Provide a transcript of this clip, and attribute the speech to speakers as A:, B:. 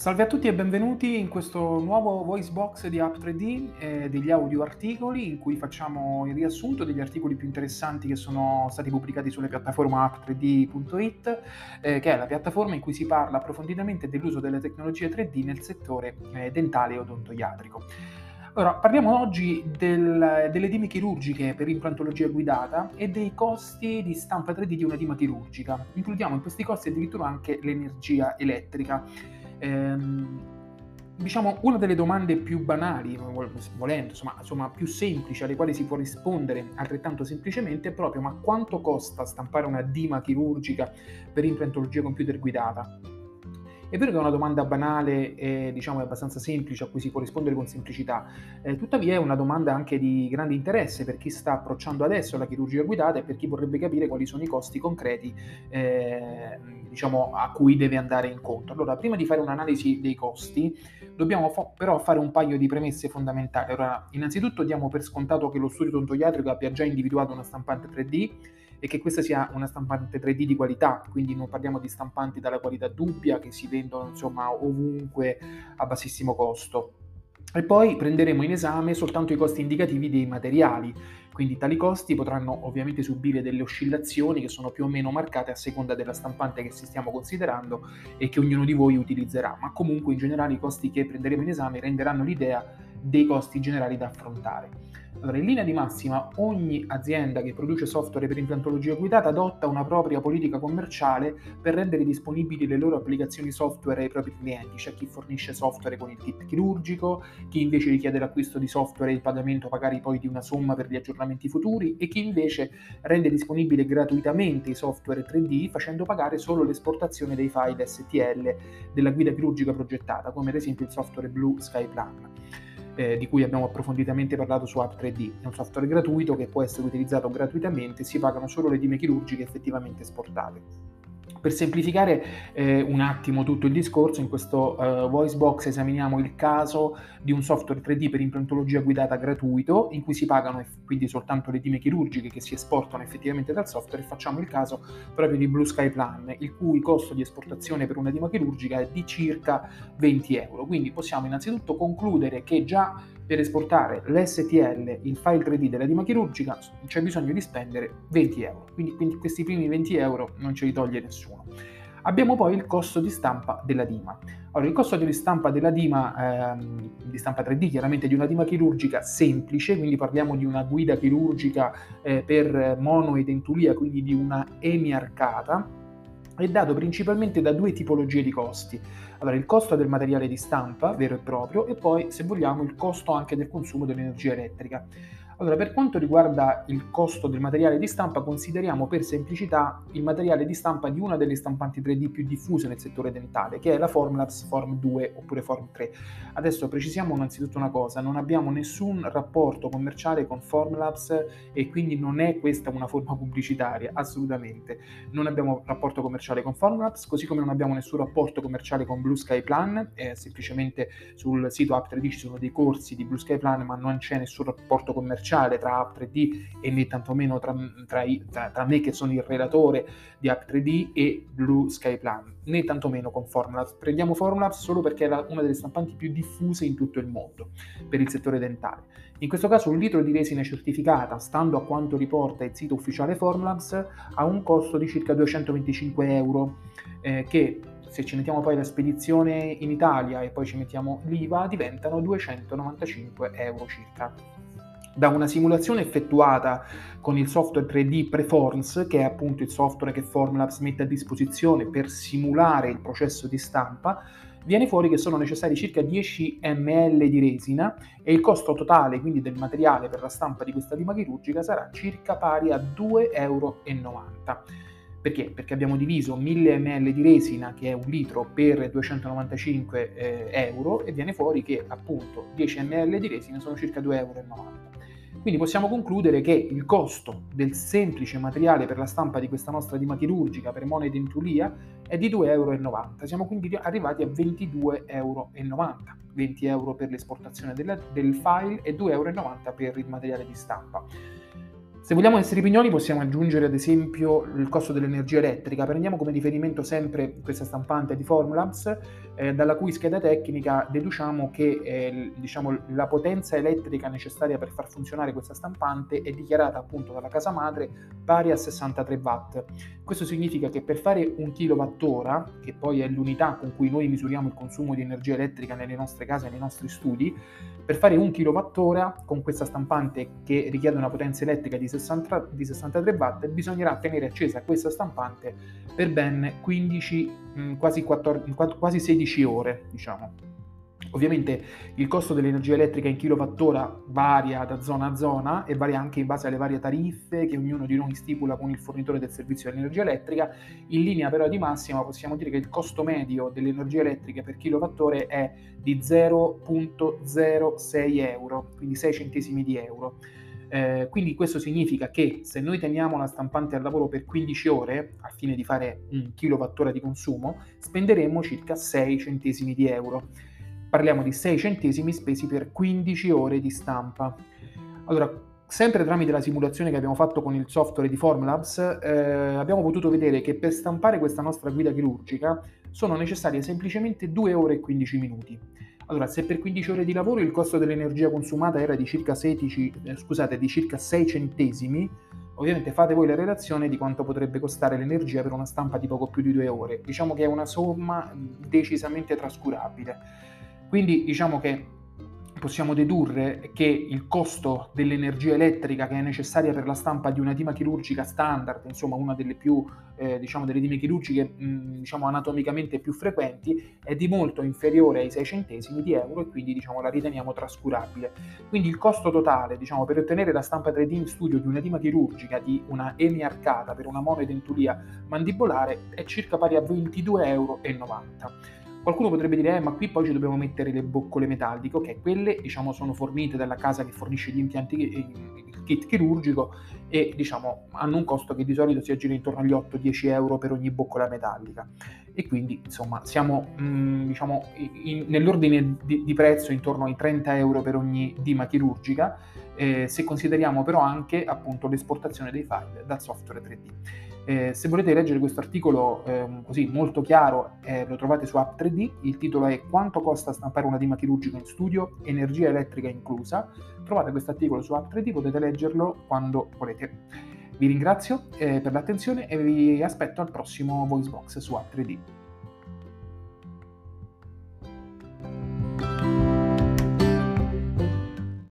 A: Salve a tutti e benvenuti in questo nuovo voice box di App3D, eh, degli audio articoli in cui facciamo il riassunto degli articoli più interessanti che sono stati pubblicati sulla piattaforma app3d.it, eh, che è la piattaforma in cui si parla approfonditamente dell'uso delle tecnologie 3D nel settore eh, dentale e odontoiatrico. Allora, parliamo oggi del, delle dime chirurgiche per implantologia guidata e dei costi di stampa 3D di una dima chirurgica. Includiamo in questi costi addirittura anche l'energia elettrica. Ehm, diciamo, una delle domande più banali, volendo, insomma, insomma, più semplici, alle quali si può rispondere altrettanto semplicemente, è proprio ma quanto costa stampare una dima chirurgica per implantologia computer guidata? È vero che è una domanda banale e diciamo abbastanza semplice a cui si può rispondere con semplicità, eh, tuttavia è una domanda anche di grande interesse per chi sta approcciando adesso la chirurgia guidata e per chi vorrebbe capire quali sono i costi concreti eh, diciamo, a cui deve andare incontro. Allora, prima di fare un'analisi dei costi, dobbiamo fa- però fare un paio di premesse fondamentali. Allora, innanzitutto diamo per scontato che lo studio odontoiatrico abbia già individuato una stampante 3D e che questa sia una stampante 3D di qualità, quindi non parliamo di stampanti dalla qualità dubbia che si vendono insomma ovunque a bassissimo costo. E poi prenderemo in esame soltanto i costi indicativi dei materiali, quindi tali costi potranno ovviamente subire delle oscillazioni che sono più o meno marcate a seconda della stampante che si stiamo considerando e che ognuno di voi utilizzerà, ma comunque in generale i costi che prenderemo in esame renderanno l'idea dei costi generali da affrontare. Allora, in linea di massima, ogni azienda che produce software per implantologia guidata adotta una propria politica commerciale per rendere disponibili le loro applicazioni software ai propri clienti. C'è chi fornisce software con il kit chirurgico, chi invece richiede l'acquisto di software e il pagamento magari poi di una somma per gli aggiornamenti futuri e chi invece rende disponibile gratuitamente i software 3D facendo pagare solo l'esportazione dei file STL della guida chirurgica progettata, come ad esempio il software Blue Sky Plan eh, di cui abbiamo approfonditamente parlato su App3D. È un software gratuito che può essere utilizzato gratuitamente, si pagano solo le dime chirurgiche effettivamente esportate. Per semplificare eh, un attimo tutto il discorso, in questo uh, voice box esaminiamo il caso di un software 3D per implantologia guidata gratuito, in cui si pagano quindi soltanto le dime chirurgiche che si esportano effettivamente dal software e facciamo il caso proprio di Blue Sky Plan, il cui costo di esportazione per una dima chirurgica è di circa 20 euro. Quindi possiamo innanzitutto concludere che già per esportare l'STL, il file 3D della dima chirurgica, c'è bisogno di spendere 20 euro. Quindi, quindi questi primi 20 euro non ce li toglie nessuno. Abbiamo poi il costo di stampa della dima. Allora, il costo di stampa della dima, ehm, di stampa 3D, chiaramente di una dima chirurgica semplice, quindi parliamo di una guida chirurgica eh, per mono e dentulia, quindi di una emiarcata, è dato principalmente da due tipologie di costi. Allora, il costo del materiale di stampa vero e proprio e poi, se vogliamo, il costo anche del consumo dell'energia elettrica. Allora, per quanto riguarda il costo del materiale di stampa, consideriamo per semplicità il materiale di stampa di una delle stampanti 3D più diffuse nel settore dentale, che è la Formlabs Form 2 oppure Form 3. Adesso precisiamo innanzitutto una cosa, non abbiamo nessun rapporto commerciale con Formlabs e quindi non è questa una forma pubblicitaria, assolutamente. Non abbiamo rapporto commerciale con Formlabs, così come non abbiamo nessun rapporto commerciale con Blue Sky Plan, eh, semplicemente sul sito App3D ci sono dei corsi di Blue Sky Plan, ma non c'è nessun rapporto commerciale commerciale tra App3D e né tantomeno tra, tra, tra, tra me che sono il relatore di App3D e Blue Sky Plan, né tantomeno con Formulabs. Prendiamo Formulabs solo perché è una delle stampanti più diffuse in tutto il mondo per il settore dentale. In questo caso un litro di resina certificata, stando a quanto riporta il sito ufficiale Formulabs, ha un costo di circa 225 euro, eh, che se ci mettiamo poi la spedizione in Italia e poi ci mettiamo l'IVA, diventano 295 euro circa da una simulazione effettuata con il software 3D Preforms, che è appunto il software che Formlabs mette a disposizione per simulare il processo di stampa, viene fuori che sono necessari circa 10 ml di resina e il costo totale quindi del materiale per la stampa di questa lima chirurgica sarà circa pari a 2,90 euro. Perché? Perché abbiamo diviso 1000 ml di resina, che è un litro, per 295 eh, euro e viene fuori che appunto 10 ml di resina sono circa 2,90 euro. Quindi possiamo concludere che il costo del semplice materiale per la stampa di questa nostra dima chirurgica per monete in tulia è di 2,90 euro. Siamo quindi arrivati a 22,90 euro. 20 euro per l'esportazione del file e 2,90 euro per il materiale di stampa. Se vogliamo essere pignoli possiamo aggiungere ad esempio il costo dell'energia elettrica. Prendiamo come riferimento sempre questa stampante di Formulabs, eh, dalla cui scheda tecnica deduciamo che eh, diciamo, la potenza elettrica necessaria per far funzionare questa stampante è dichiarata appunto dalla casa madre pari a 63 watt. Questo significa che per fare un kilowattora, che poi è l'unità con cui noi misuriamo il consumo di energia elettrica nelle nostre case e nei nostri studi, per fare un kilowattora con questa stampante che richiede una potenza elettrica di 60 60, di 63 watt bisognerà tenere accesa questa stampante per ben 15, mm, quasi, 14, quasi 16 ore, diciamo. Ovviamente il costo dell'energia elettrica in kilowattora varia da zona a zona e varia anche in base alle varie tariffe che ognuno di noi stipula con il fornitore del servizio di energia elettrica. In linea però di massima possiamo dire che il costo medio dell'energia elettrica per kilowattora è di 0.06 euro, quindi 6 centesimi di euro. Eh, quindi questo significa che se noi teniamo la stampante al lavoro per 15 ore, al fine di fare un kilowattora di consumo, spenderemo circa 6 centesimi di euro. Parliamo di 6 centesimi spesi per 15 ore di stampa. Allora, sempre tramite la simulazione che abbiamo fatto con il software di Formlabs, eh, abbiamo potuto vedere che per stampare questa nostra guida chirurgica sono necessarie semplicemente 2 ore e 15 minuti. Allora, se per 15 ore di lavoro il costo dell'energia consumata era di circa, 16, eh, scusate, di circa 6 centesimi, ovviamente fate voi la relazione di quanto potrebbe costare l'energia per una stampa di poco più di 2 ore. Diciamo che è una somma decisamente trascurabile. Quindi diciamo che possiamo dedurre che il costo dell'energia elettrica che è necessaria per la stampa di una dima chirurgica standard, insomma una delle più, eh, diciamo, delle dime chirurgiche mh, diciamo, anatomicamente più frequenti, è di molto inferiore ai 6 centesimi di euro e quindi diciamo, la riteniamo trascurabile. Quindi il costo totale diciamo, per ottenere la stampa 3D in studio di una dima chirurgica di una emiarcata per una monoedentulia mandibolare è circa pari a 22,90 euro. Qualcuno potrebbe dire, eh, ma qui poi ci dobbiamo mettere le boccole metalliche. Ok, quelle diciamo sono fornite dalla casa che fornisce gli impianti, il kit chirurgico e diciamo hanno un costo che di solito si aggira intorno agli 8-10 euro per ogni boccola metallica. E quindi insomma siamo mh, mm, diciamo, in, nell'ordine di, di, prezzo intorno ai 30 euro per ogni dima chirurgica, eh, se consideriamo però anche appunto l'esportazione dei file dal software 3D. Eh, se volete leggere questo articolo eh, così molto chiaro, eh, lo trovate su App 3D. Il titolo è Quanto costa stampare una dima chirurgica in studio? Energia elettrica inclusa. Trovate questo articolo su App 3D, potete leggerlo quando volete. Vi ringrazio eh, per l'attenzione e vi aspetto al prossimo VoiceBox su App 3D.